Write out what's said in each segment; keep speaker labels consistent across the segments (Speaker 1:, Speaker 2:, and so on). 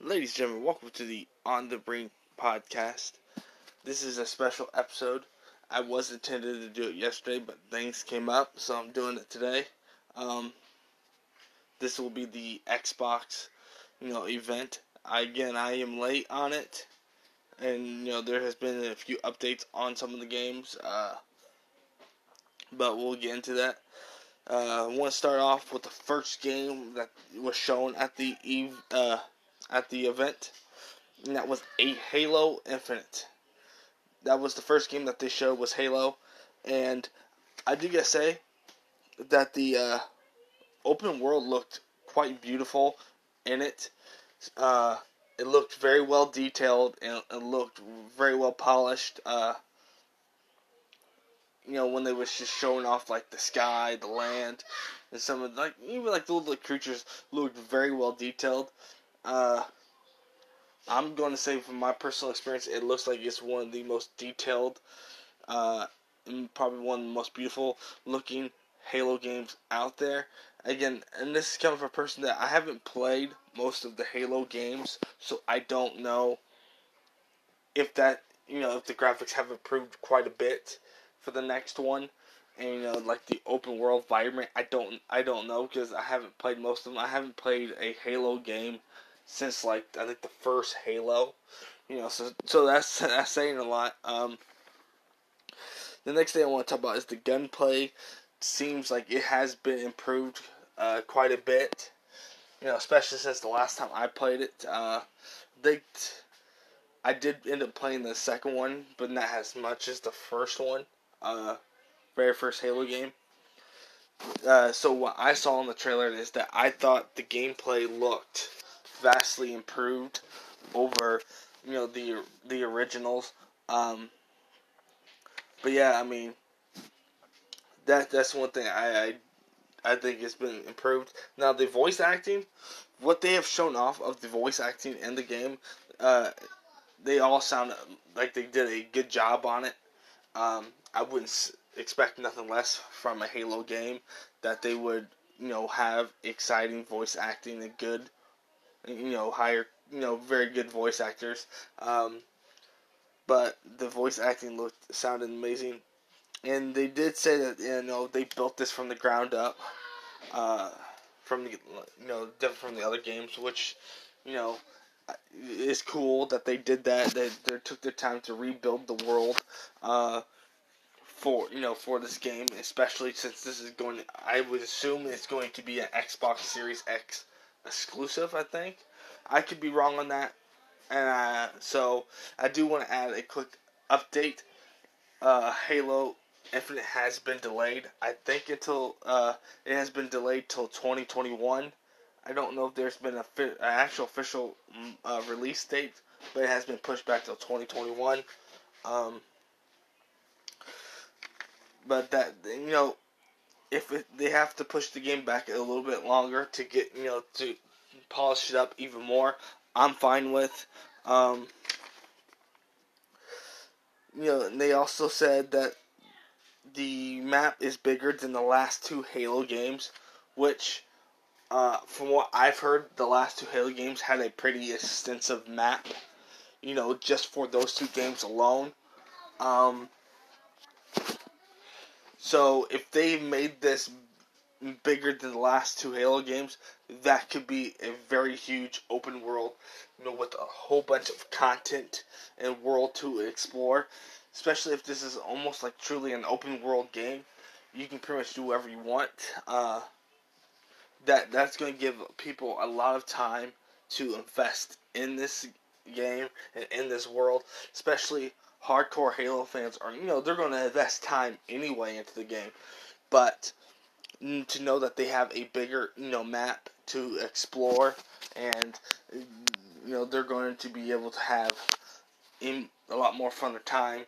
Speaker 1: Ladies and gentlemen, welcome to the On the Brink podcast. This is a special episode. I was intended to do it yesterday, but things came up, so I'm doing it today. Um, this will be the Xbox, you know, event. I, again, I am late on it, and you know there has been a few updates on some of the games, uh, but we'll get into that. Uh, I want to start off with the first game that was shown at the eve, uh, at the event, and that was a Halo Infinite. That was the first game that they showed was Halo, and I do gotta say that the uh, open world looked quite beautiful in it. Uh, it looked very well detailed and it looked very well polished. Uh, you know, when they was just showing off like the sky, the land, and some of like even like the little creatures looked very well detailed. Uh, I'm going to say from my personal experience, it looks like it's one of the most detailed, uh, and probably one of the most beautiful looking Halo games out there. Again, and this is coming from a person that I haven't played most of the Halo games, so I don't know if that you know if the graphics have improved quite a bit for the next one and you know like the open world environment i don't i don't know because i haven't played most of them i haven't played a halo game since like i think the first halo you know so so that's that's saying a lot. Um the next thing i want to talk about is the gunplay. Seems like it has been improved uh, quite a bit you know especially since the last time i played it. Uh they I did end up playing the second one, but not as much as the first one uh, very first Halo game. Uh, so what I saw in the trailer is that I thought the gameplay looked vastly improved over you know the the originals. Um, but yeah, I mean that that's one thing I, I I think has been improved. Now the voice acting, what they have shown off of the voice acting in the game, uh, they all sound like they did a good job on it. Um, I wouldn't expect nothing less from a Halo game that they would, you know, have exciting voice acting and good, you know, higher, you know, very good voice actors. Um, but the voice acting looked sounded amazing, and they did say that you know they built this from the ground up, uh, from the you know different from the other games, which you know is cool that they did that. They, they took the time to rebuild the world. Uh, for you know for this game, especially since this is going. I would assume it's going to be an Xbox Series X exclusive. I think I could be wrong on that, and uh, so I do want to add a quick update. Uh, Halo Infinite has been delayed. I think until uh, it has been delayed till 2021. I don't know if there's been a fi- an actual official mm, uh, release date, but it has been pushed back till 2021. Um, but that you know, if it, they have to push the game back a little bit longer to get you know to polish it up even more, I'm fine with. Um, you know, they also said that the map is bigger than the last two Halo games, which, uh, from what I've heard, the last two Halo games had a pretty extensive map. You know, just for those two games alone. Um, so if they made this bigger than the last two Halo games, that could be a very huge open world, you know, with a whole bunch of content and world to explore. Especially if this is almost like truly an open world game, you can pretty much do whatever you want. Uh, that that's going to give people a lot of time to invest in this game and in this world, especially hardcore Halo fans are, you know, they're going to invest time anyway into the game. But mm, to know that they have a bigger, you know, map to explore and, you know, they're going to be able to have in a lot more fun time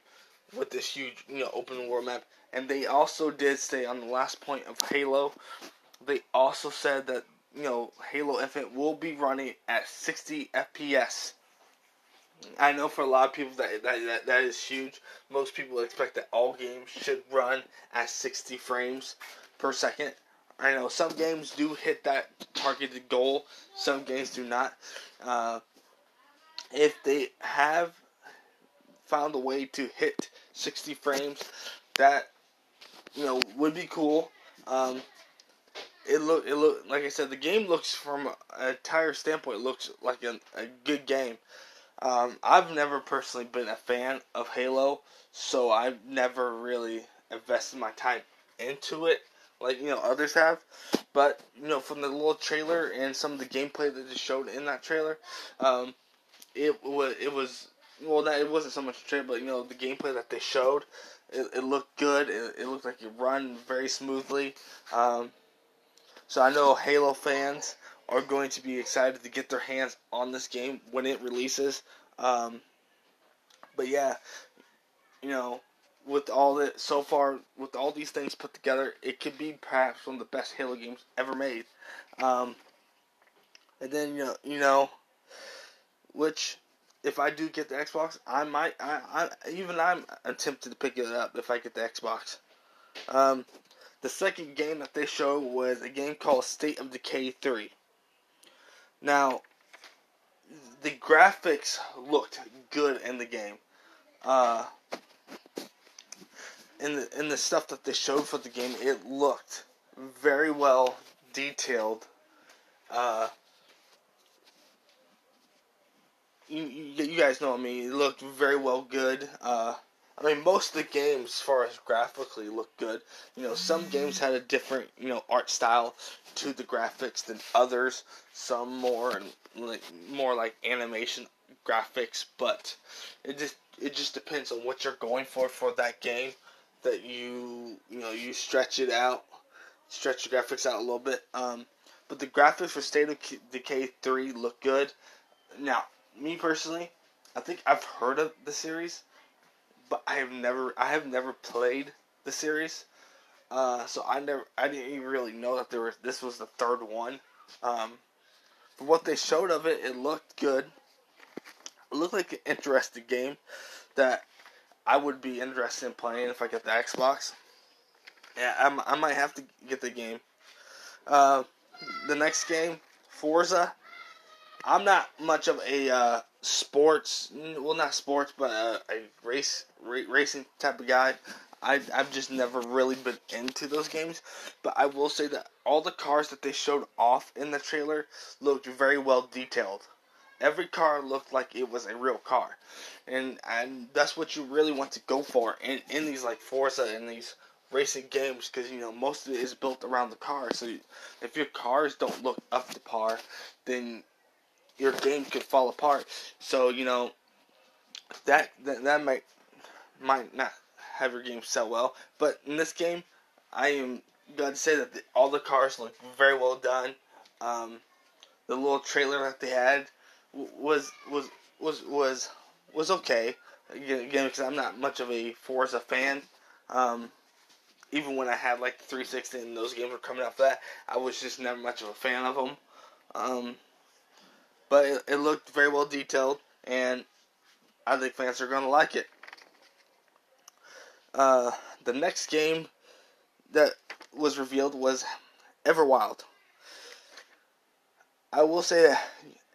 Speaker 1: with this huge, you know, open world map. And they also did say on the last point of Halo, they also said that, you know, Halo Infinite will be running at 60 FPS I know for a lot of people that, that that that is huge. Most people expect that all games should run at 60 frames per second. I know some games do hit that targeted goal. Some games do not. Uh, if they have found a way to hit 60 frames, that you know would be cool. Um, it look it look like I said the game looks from a entire standpoint looks like a, a good game. Um, I've never personally been a fan of Halo, so I've never really invested my time into it like you know others have. But you know from the little trailer and some of the gameplay that they showed in that trailer, um, it was it was well it wasn't so much a trailer, but you know the gameplay that they showed, it, it looked good. It, it looked like it run very smoothly. Um, so I know Halo fans are going to be excited to get their hands on this game when it releases. Um, but yeah, you know, with all that so far, with all these things put together, it could be perhaps one of the best Halo games ever made. Um, and then you know, you know, which if I do get the Xbox, I might, I, I even I'm tempted to pick it up if I get the Xbox. Um, the second game that they showed was a game called State of Decay 3. Now, the graphics looked good in the game. Uh, in the in the stuff that they showed for the game, it looked very well detailed. Uh, you, you, guys know what I mean. It looked very well good. Uh, I mean, most of the games, as far as graphically, look good. You know, some games had a different, you know, art style to the graphics than others. Some more and like more like animation graphics, but it just it just depends on what you're going for for that game. That you you know you stretch it out, stretch your graphics out a little bit. Um, but the graphics for State of Decay three look good. Now, me personally, I think I've heard of the series but I have never I have never played the series. Uh, so I never I didn't even really know that there was this was the third one. Um, from what they showed of it, it looked good. It looked like an interesting game that I would be interested in playing if I get the Xbox. Yeah, I'm, I might have to get the game. Uh, the next game, Forza. I'm not much of a uh, sports, well, not sports, but uh, a race ra- racing type of guy. I I've just never really been into those games, but I will say that all the cars that they showed off in the trailer looked very well detailed. Every car looked like it was a real car, and and that's what you really want to go for in in these like Forza and these racing games because you know most of it is built around the car. So if your cars don't look up to par, then your game could fall apart. So you know that that, that might might not have your game sell well, but in this game, I am glad to say that the, all the cars look very well done. Um, the little trailer that they had was was was was was okay. Again, because I'm not much of a Forza fan. Um, even when I had like the 360 and those games were coming out for that, I was just never much of a fan of them. Um, but it, it looked very well detailed, and I think fans are going to like it. Uh, the next game that was revealed was Everwild. I will say that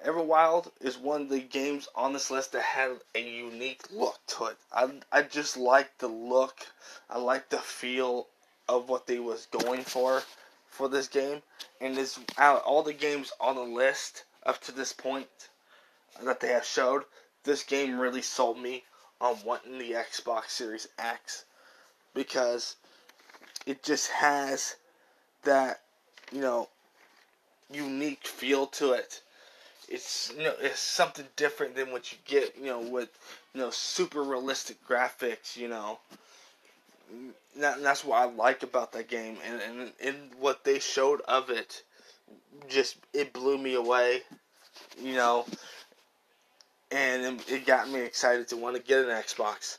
Speaker 1: Everwild is one of the games on this list that had a unique look to it. I, I just like the look. I like the feel of what they was going for for this game. And this out all the games on the list up to this point that they have showed, this game really sold me on wanting the Xbox Series X because it just has that you know unique feel to it. It's you know it's something different than what you get you know with you know super realistic graphics. You know, that, that's what I like about that game, and and and what they showed of it just it blew me away. You know, and it got me excited to want to get an Xbox.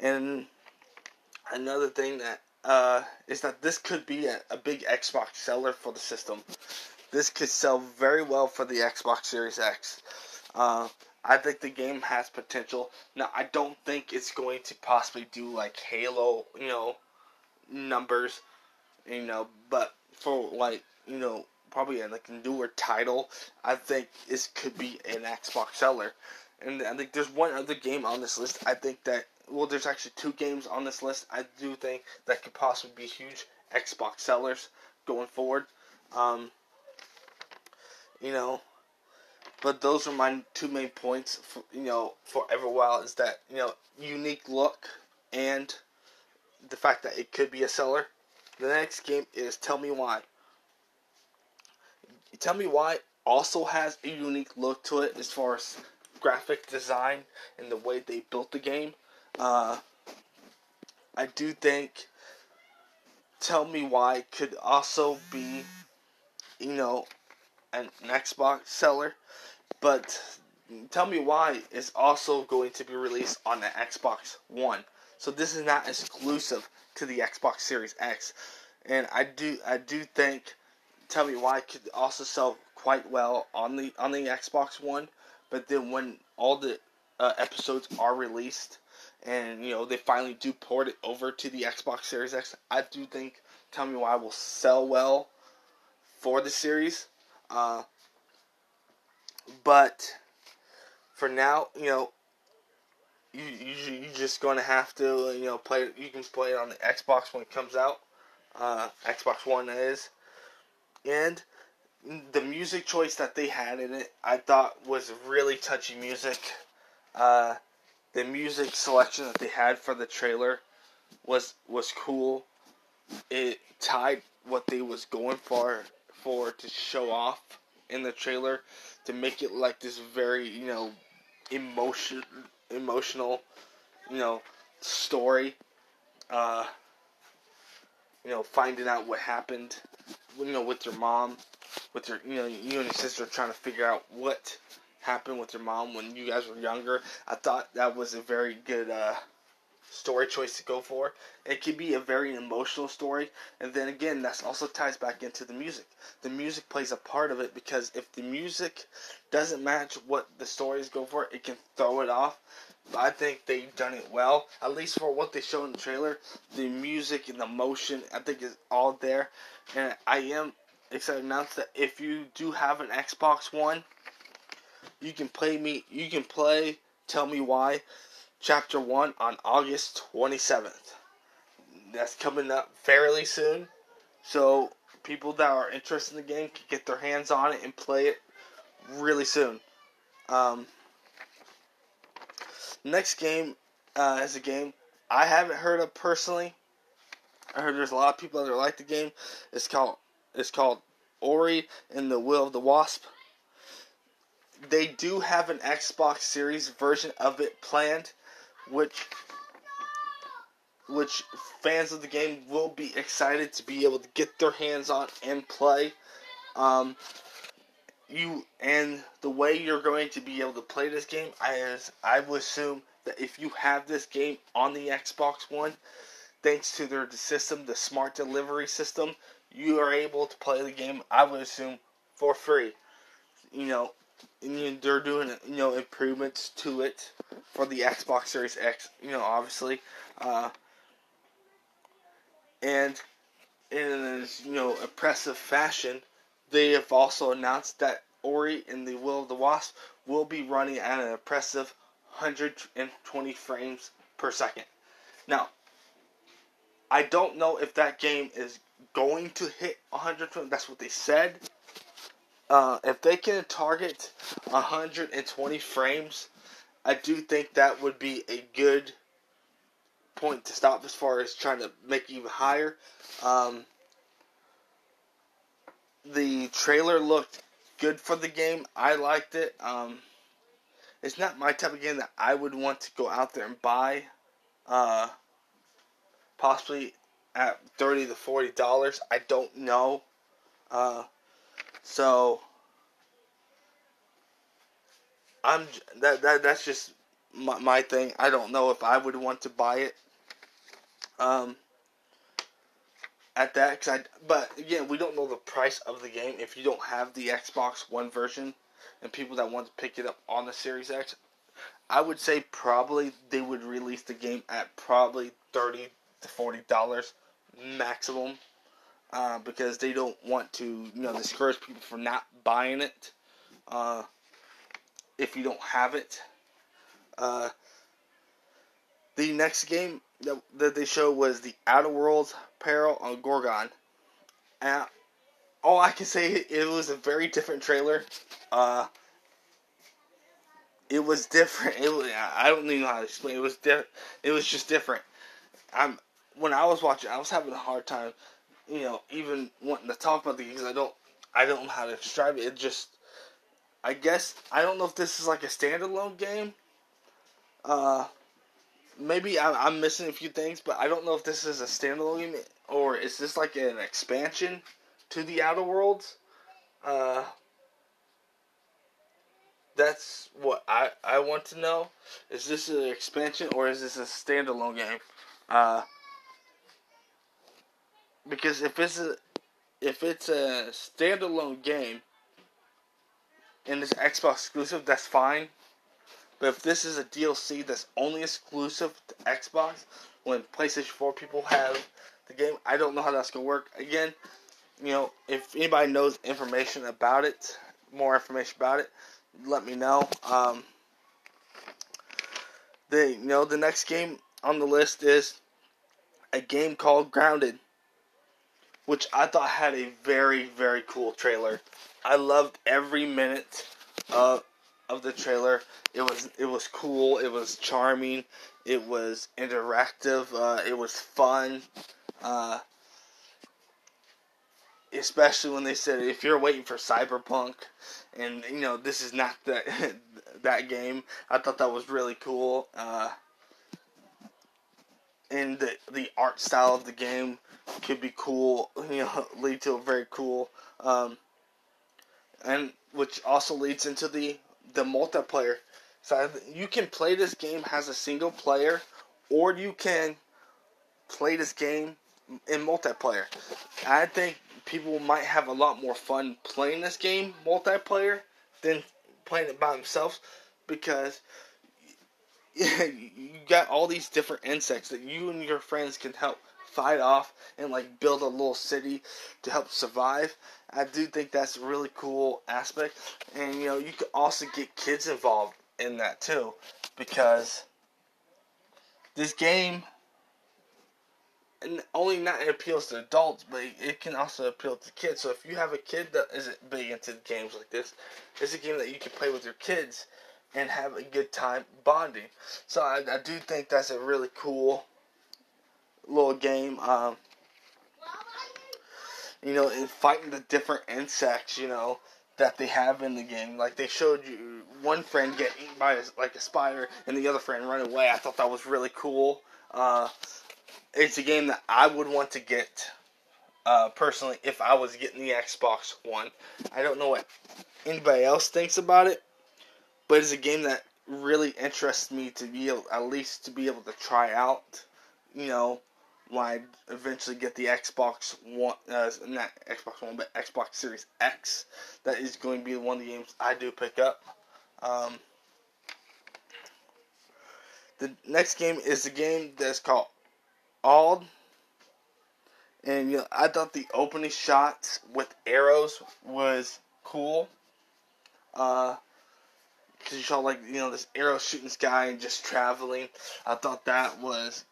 Speaker 1: And another thing that uh, is that this could be a, a, big Xbox seller for the system. This could sell very well for the Xbox Series X. Uh, I think the game has potential. Now, I don't think it's going to possibly do like Halo, you know, numbers, you know, but for like, you know, probably a like newer title, I think this could be an Xbox seller. and I think there's one other game on this list. I think that well, there's actually two games on this list. I do think that could possibly be huge Xbox sellers going forward. Um, you know, but those are my two main points. For, you know, for Everwild is that you know unique look and the fact that it could be a seller. The next game is Tell Me Why. Tell Me Why also has a unique look to it as far as graphic design and the way they built the game. Uh, I do think Tell Me Why could also be, you know, an, an Xbox seller, but Tell Me Why is also going to be released on the Xbox One. So this is not exclusive to the Xbox Series X. And I do I do think Tell Me Why it could also sell quite well on the on the Xbox One, but then when all the uh, episodes are released and you know they finally do port it over to the Xbox Series X, I do think Tell Me Why will sell well for the series. Uh, but for now, you know, you you you just gonna have to you know play. You can play it on the Xbox when it comes out. Uh, Xbox One is, and the music choice that they had in it, I thought was really touchy music. Uh, the music selection that they had for the trailer was was cool. It tied what they was going for for to show off in the trailer to make it like this very you know emotion emotional you know story. Uh, you know, finding out what happened, you know, with your mom, with your, you know, you and your sister trying to figure out what happened with your mom when you guys were younger. I thought that was a very good uh, story choice to go for. It could be a very emotional story, and then again, that also ties back into the music. The music plays a part of it because if the music doesn't match what the stories go for, it can throw it off. I think they've done it well, at least for what they showed in the trailer. The music and the motion, I think, is all there, and I am excited to announce that if you do have an Xbox One, you can play me. You can play. Tell me why. Chapter one on August twenty seventh. That's coming up fairly soon. So people that are interested in the game can get their hands on it and play it really soon. Um, next game uh, is a game I haven't heard of personally. I heard there's a lot of people that like the game. It's called it's called Ori and the Will of the Wasp. They do have an Xbox Series version of it planned, which which fans of the game will be excited to be able to get their hands on and play. Um, you and the way you're going to be able to play this game, I I would assume that if you have this game on the Xbox One, thanks to their system, the smart delivery system, you are able to play the game. I would assume for free. You know, and they're doing you know improvements to it for the Xbox Series X. You know, obviously, uh, and in you know impressive fashion, they have also announced that Ori and the Will of the Wasp will be running at an impressive 120 frames per second. Now, I don't know if that game is going to hit 120. That's what they said. Uh, if they can target 120 frames, I do think that would be a good point to stop as far as trying to make even higher. Um, the trailer looked good for the game. I liked it. Um, it's not my type of game that I would want to go out there and buy. Uh, possibly at thirty to forty dollars. I don't know. Uh, so I'm that that that's just my, my thing. I don't know if I would want to buy it. Um, at that, cause I, but again, we don't know the price of the game if you don't have the Xbox One version, and people that want to pick it up on the Series X. I would say probably they would release the game at probably thirty to forty dollars maximum, uh, because they don't want to you know discourage people from not buying it. Uh, if you don't have it, Uh, the next game that, they showed was the Outer Worlds Peril on Gorgon. And all I can say, it was a very different trailer. Uh, it was different. It was, I don't even know how to explain. It was di- It was just different. I'm when I was watching, I was having a hard time, you know, even wanting to talk about the game because I don't, I don't know how to describe it. It just, I guess I don't know if this is like a standalone game. Uh, maybe I, I'm missing a few things, but I don't know if this is a standalone game or is this like an expansion to the Outer Worlds. Uh, that's what I, I want to know. Is this an expansion or is this a standalone game? Uh, because if it's a if it's a standalone game and it's Xbox exclusive, that's fine. But if this is a DLC that's only exclusive to Xbox, when PlayStation 4 people have the game, I don't know how that's gonna work. Again, you know, if anybody knows information about it, more information about it, let me know. Um, the you know the next game on the list is a game called Grounded, which I thought had a very very cool trailer. I loved every minute of of the trailer. It was it was cool. It was charming. It was interactive. Uh, it was fun. Uh, especially when they said if you're waiting for Cyberpunk, and you know this is not that that game. I thought that was really cool. Uh, and the the art style of the game could be cool. You know, lead to a very cool. Um, and which also leads into the the multiplayer side. You can play this game as a single player, or you can play this game in multiplayer. I think people might have a lot more fun playing this game multiplayer than playing it by themselves because you got all these different insects that you and your friends can help fight off and like build a little city to help survive. I do think that's a really cool aspect, and you know you could also get kids involved in that too, because this game and only not appeals to adults, but it can also appeal to kids. So if you have a kid that isn't big into games like this, it's a game that you can play with your kids and have a good time bonding. So I, I do think that's a really cool little game. Um, you know, in fighting the different insects, you know, that they have in the game. Like they showed you one friend get eaten by a, like a spider, and the other friend run away. I thought that was really cool. Uh, it's a game that I would want to get uh, personally if I was getting the Xbox One. I don't know what anybody else thinks about it, but it's a game that really interests me to be able, at least to be able to try out. You know, when I eventually get the Xbox One, uh, not Xbox One, but Xbox Series X. That is going to be one of the games I do pick up. Um, the next game is a game that's called Avowed. And you know, I thought the opening shots with arrows was cool. Uh, cause you saw like you know this arrow shooting sky and just traveling. I thought that was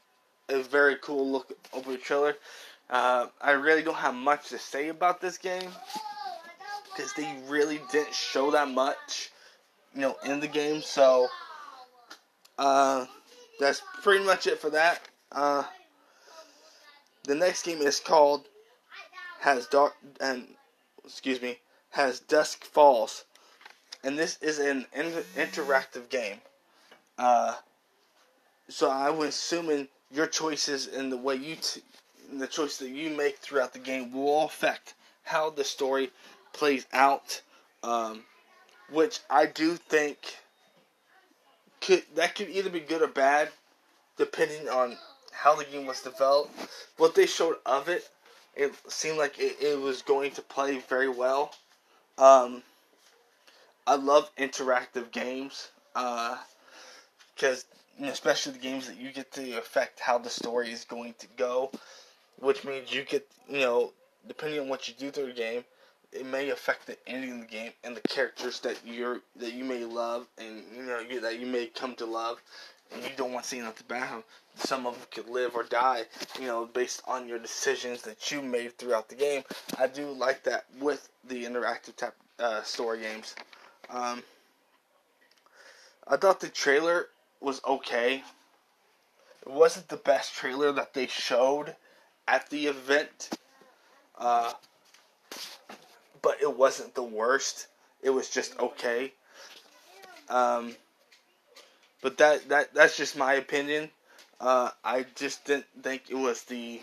Speaker 1: a very cool look over the trailer. Uh, I really don't have much to say about this game because they really didn't show that much, you know, in the game. So uh, that's pretty much it for that. Uh, the next game is called has dark and excuse me As Dusk Falls, and this is an in- interactive game. Uh, so I was assuming your choices and the way you t- the choice that you make throughout the game will affect how the story plays out, um, which I do think could that could either be good or bad, depending on how the game was developed. What they showed of it, it seemed like it, it was going to play very well. Um, I love interactive games because uh, especially the games that you get to affect how the story is going to go, which means you get you know depending on what you do through the game, it may affect the ending of the game and the characters that you're that you may love and you know you, that you may come to love, and you don't want to see them to battle. Some of them could live or die, you know, based on your decisions that you made throughout the game. I do like that with the interactive type uh, story games. Um, I thought the trailer was okay. It wasn't the best trailer that they showed at the event. Uh, but it wasn't the worst. It was just okay. Um, but that that that's just my opinion. Uh, I just didn't think it was the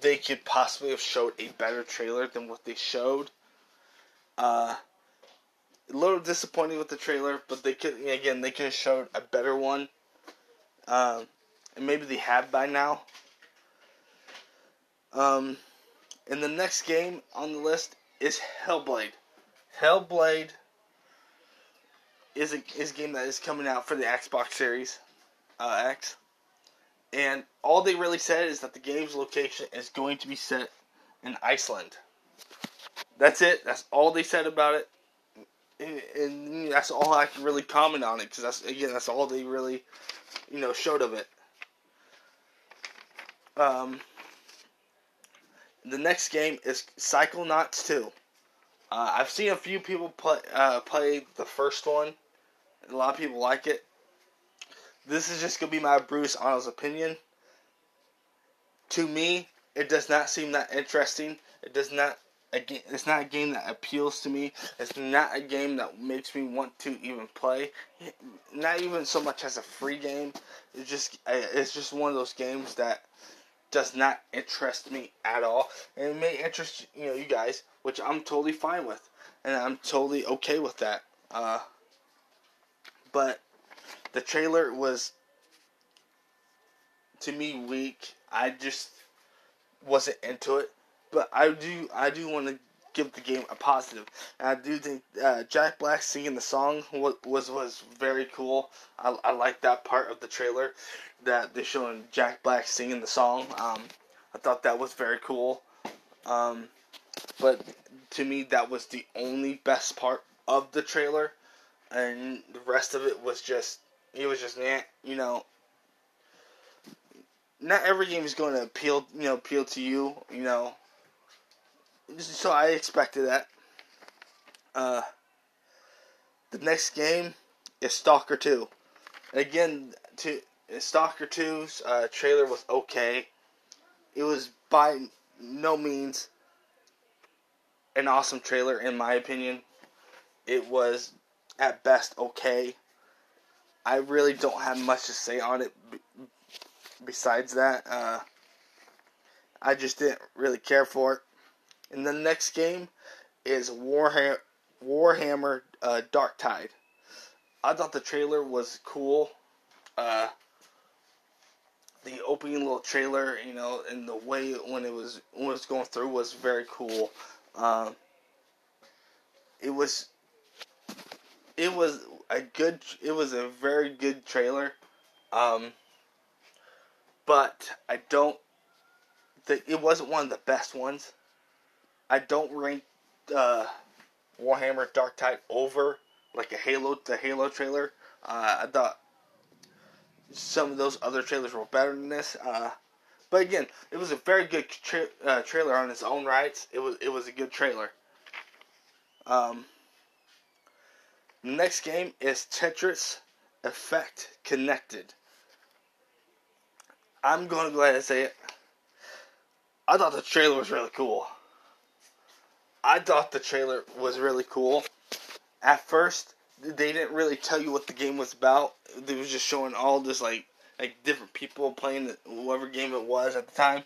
Speaker 1: they could possibly have showed a better trailer than what they showed. Uh, a little disappointing with the trailer, but they could again they could have showed a better one. Um, and maybe they have by now. Um, and the next game on the list is Hellblade. Hellblade is a is a game that is coming out for the Xbox Series uh, X, and all they really said is that the game's location is going to be set in Iceland. That's it. That's all they said about it, and, and that's all I can really comment on it because that's again that's all they really, you know, showed of it. Um, the next game is Psychonauts 2. Uh, I've seen a few people play uh, play the first one. A lot of people like it. This is just gonna be my Bruce Arnold's opinion. To me, it does not seem that interesting. It does not. It's not a game that appeals to me. It's not a game that makes me want to even play. Not even so much as a free game. It's just it's just one of those games that does not interest me at all, and it may interest you know you guys, which I'm totally fine with, and I'm totally okay with that. Uh, but the trailer was to me weak. I just wasn't into it, but I do I do want to give the game a positive. And I do think uh, Jack Black singing the song was was, was very cool. I, I like that part of the trailer that they're showing Jack Black singing the song. Um, I thought that was very cool. Um, but to me, that was the only best part of the trailer, and the rest of it was just it was just you know. Not every game is going to appeal, you know, appeal to you, you know. So I expected that. Uh, the next game is Stalker Two. And Again, to Stalker 2's uh, trailer was okay. It was by no means an awesome trailer, in my opinion. It was, at best, okay. I really don't have much to say on it besides that. Uh, I just didn't really care for it. And the next game is Warhammer, Warhammer uh, Dark Tide. I thought the trailer was cool. Uh, the opening little trailer, you know, and the way when it was when it was going through was very cool. Um, it was it was a good it was a very good trailer. Um, but I don't think it wasn't one of the best ones. I don't rank uh, Warhammer Dark Tide over like a Halo the Halo trailer. Uh, I thought some of those other trailers were better than this. Uh, but again, it was a very good tra- uh, trailer on its own rights. It was it was a good trailer. Um, next game is Tetris Effect Connected. I'm going to go ahead and say it. I thought the trailer was really cool. I thought the trailer was really cool. At first, they didn't really tell you what the game was about. They was just showing all this like like different people playing whatever game it was at the time,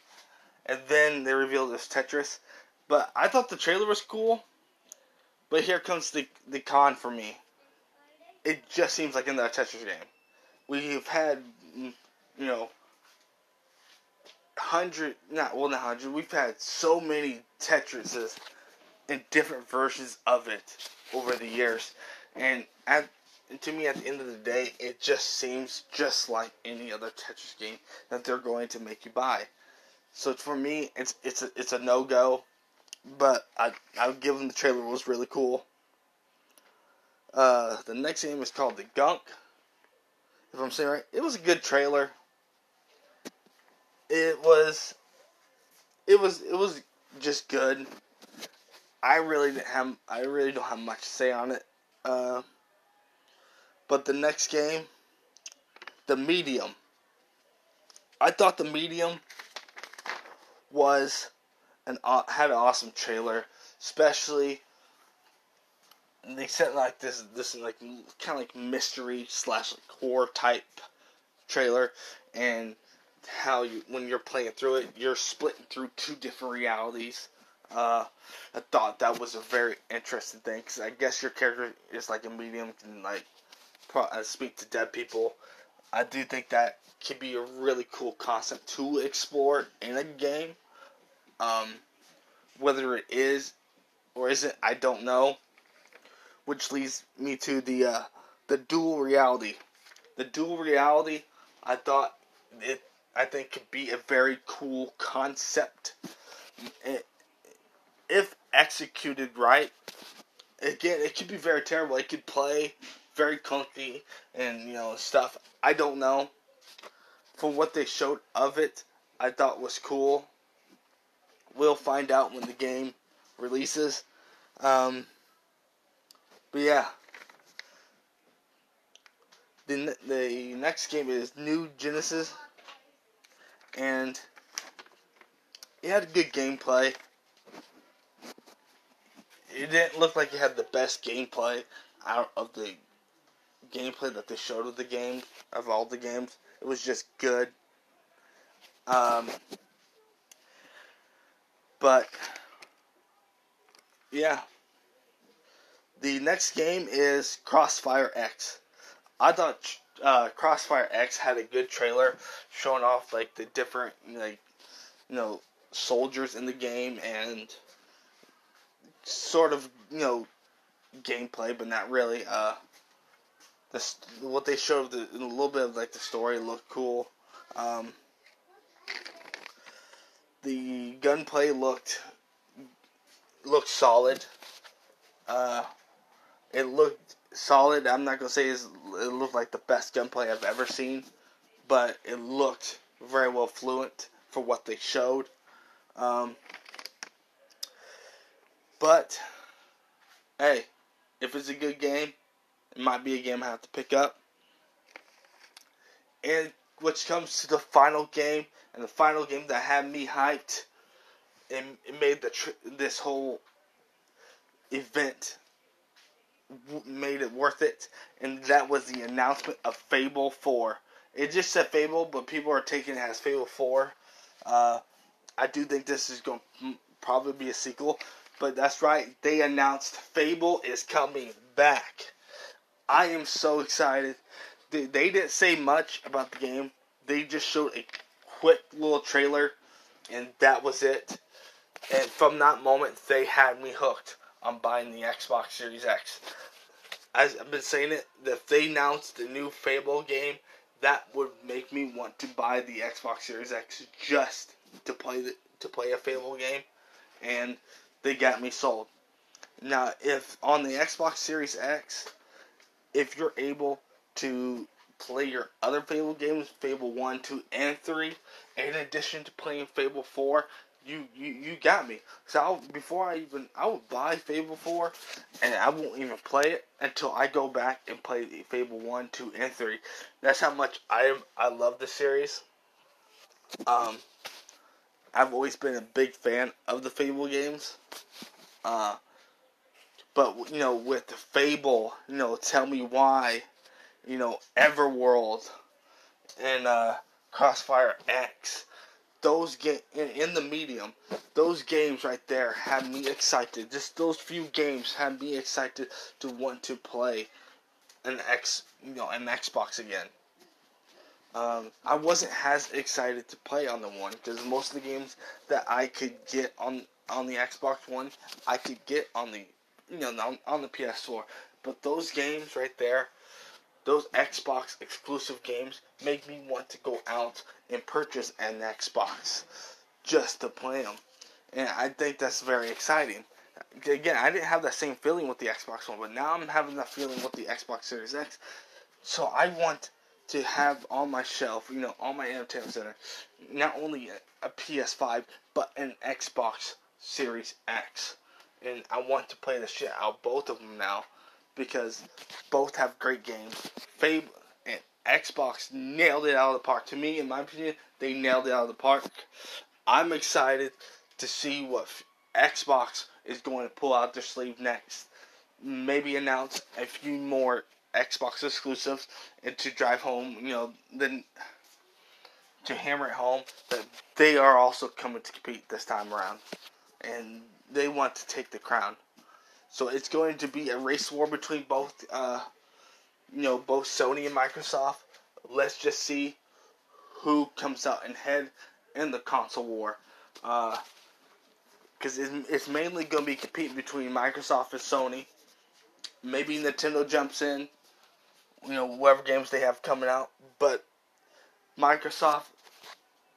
Speaker 1: and then they revealed this Tetris. But I thought the trailer was cool. But here comes the the con for me. It just seems like in that Tetris game, we've had mm, you know hundred not well not hundred. We've had so many Tetrises and different versions of it over the years and at to me, at the end of the day, it just seems just like any other Tetris game that they're going to make you buy. So for me, it's it's a, it's a no go. but I I would give them the trailer was really cool. Uh, the next game is called The Gunk. If I'm saying right, it was a good trailer. It was, it was, it was just good. I really have, I really don't have much to say on it. Uh, but the next game, the medium. I thought the medium was an had an awesome trailer, especially they set like this this like kind of like mystery slash like horror type trailer, and how you when you're playing through it, you're splitting through two different realities. Uh, I thought that was a very interesting thing because I guess your character is like a medium can like pro- uh, speak to dead people. I do think that could be a really cool concept to explore in a game. Um, whether it is or isn't, I don't know. Which leads me to the uh, the dual reality. The dual reality, I thought it, I think could be a very cool concept. It, if executed right, again, it could be very terrible. It could play very clunky and you know stuff. I don't know. From what they showed of it, I thought was cool. We'll find out when the game releases. Um, but yeah. The, the next game is New Genesis. And it had good gameplay. It didn't look like it had the best gameplay out of the gameplay that they showed of the game, of all the games. It was just good. Um, but yeah, the next game is Crossfire X. I thought uh, Crossfire X had a good trailer showing off like the different like you know soldiers in the game and sort of you know gameplay, but not really. Uh, this what they showed the, a little bit of like the story looked cool. Um, the gunplay looked looked solid. Uh, it looked solid. I'm not gonna say it looked like the best gunplay I've ever seen, but it looked very well fluent for what they showed. Um, but hey, if it's a good game, it might be a game I have to pick up. And which comes to the final game, and the final game that had me hyped and it made the this whole event w- made it worth it, and that was the announcement of Fable Four. It just said Fable, but people are taking it as Fable Four. Uh, I do think this is going to probably be a sequel, but that's right. They announced Fable is coming back. I am so excited. They, they didn't say much about the game. They just showed a quick little trailer, and that was it. And from that moment, they had me hooked on buying the Xbox Series X. As I've been saying it, if they announced the new Fable game, that would make me want to buy the Xbox Series X just to play the, to play a Fable game, and they got me sold. Now, if on the Xbox Series X, if you're able to play your other Fable games, Fable 1, 2, and 3, in addition to playing Fable 4, you you, you got me. So I'll, before I even I would buy Fable 4 and I won't even play it until I go back and play Fable 1, 2, and 3. That's how much I am I love the series. Um I've always been a big fan of the Fable games. Uh but you know with the Fable, you know, tell me why you know, Everwild and uh, Crossfire X. Those game in, in the medium, those games right there had me excited. Just those few games had me excited to want to play an X, you know, an Xbox again. Um, I wasn't as excited to play on the one because most of the games that I could get on on the Xbox One, I could get on the you know on, on the PS4. But those games right there, those Xbox exclusive games make me want to go out and purchase an Xbox just to play them. and I think that's very exciting. Again, I didn't have that same feeling with the Xbox One, but now I'm having that feeling with the Xbox Series X. So I want to have on my shelf, you know, on my entertainment center, not only a, a PS5 but an Xbox Series X, and I want to play the shit out both of them now because both have great games. Fable and Xbox nailed it out of the park. To me, in my opinion, they nailed it out of the park. I'm excited to see what Xbox is going to pull out their sleeve next. Maybe announce a few more Xbox exclusives and to drive home, you know, then to hammer it home that they are also coming to compete this time around. And they want to take the crown. So it's going to be a race war between both, uh, you know, both Sony and Microsoft. Let's just see who comes out ahead in the console war. Because uh, it's mainly going to be competing between Microsoft and Sony. Maybe Nintendo jumps in, you know, whatever games they have coming out. But Microsoft,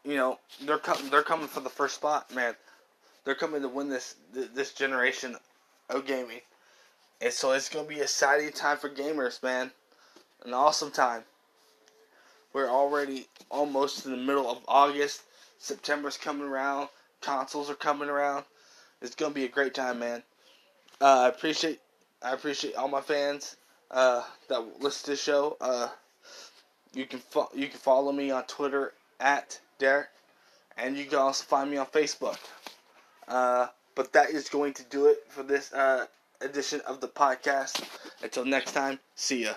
Speaker 1: you know, they're coming. They're coming for the first spot, man. They're coming to win this this generation of gaming, and so it's gonna be a exciting time for gamers, man. An awesome time. We're already almost in the middle of August. September's coming around. Consoles are coming around. It's gonna be a great time, man. Uh, I appreciate I appreciate all my fans uh, that listen to the show. Uh, you can fo- you can follow me on Twitter at Derek, and you can also find me on Facebook. Uh, but that is going to do it for this uh, edition of the podcast. Until next time, see ya.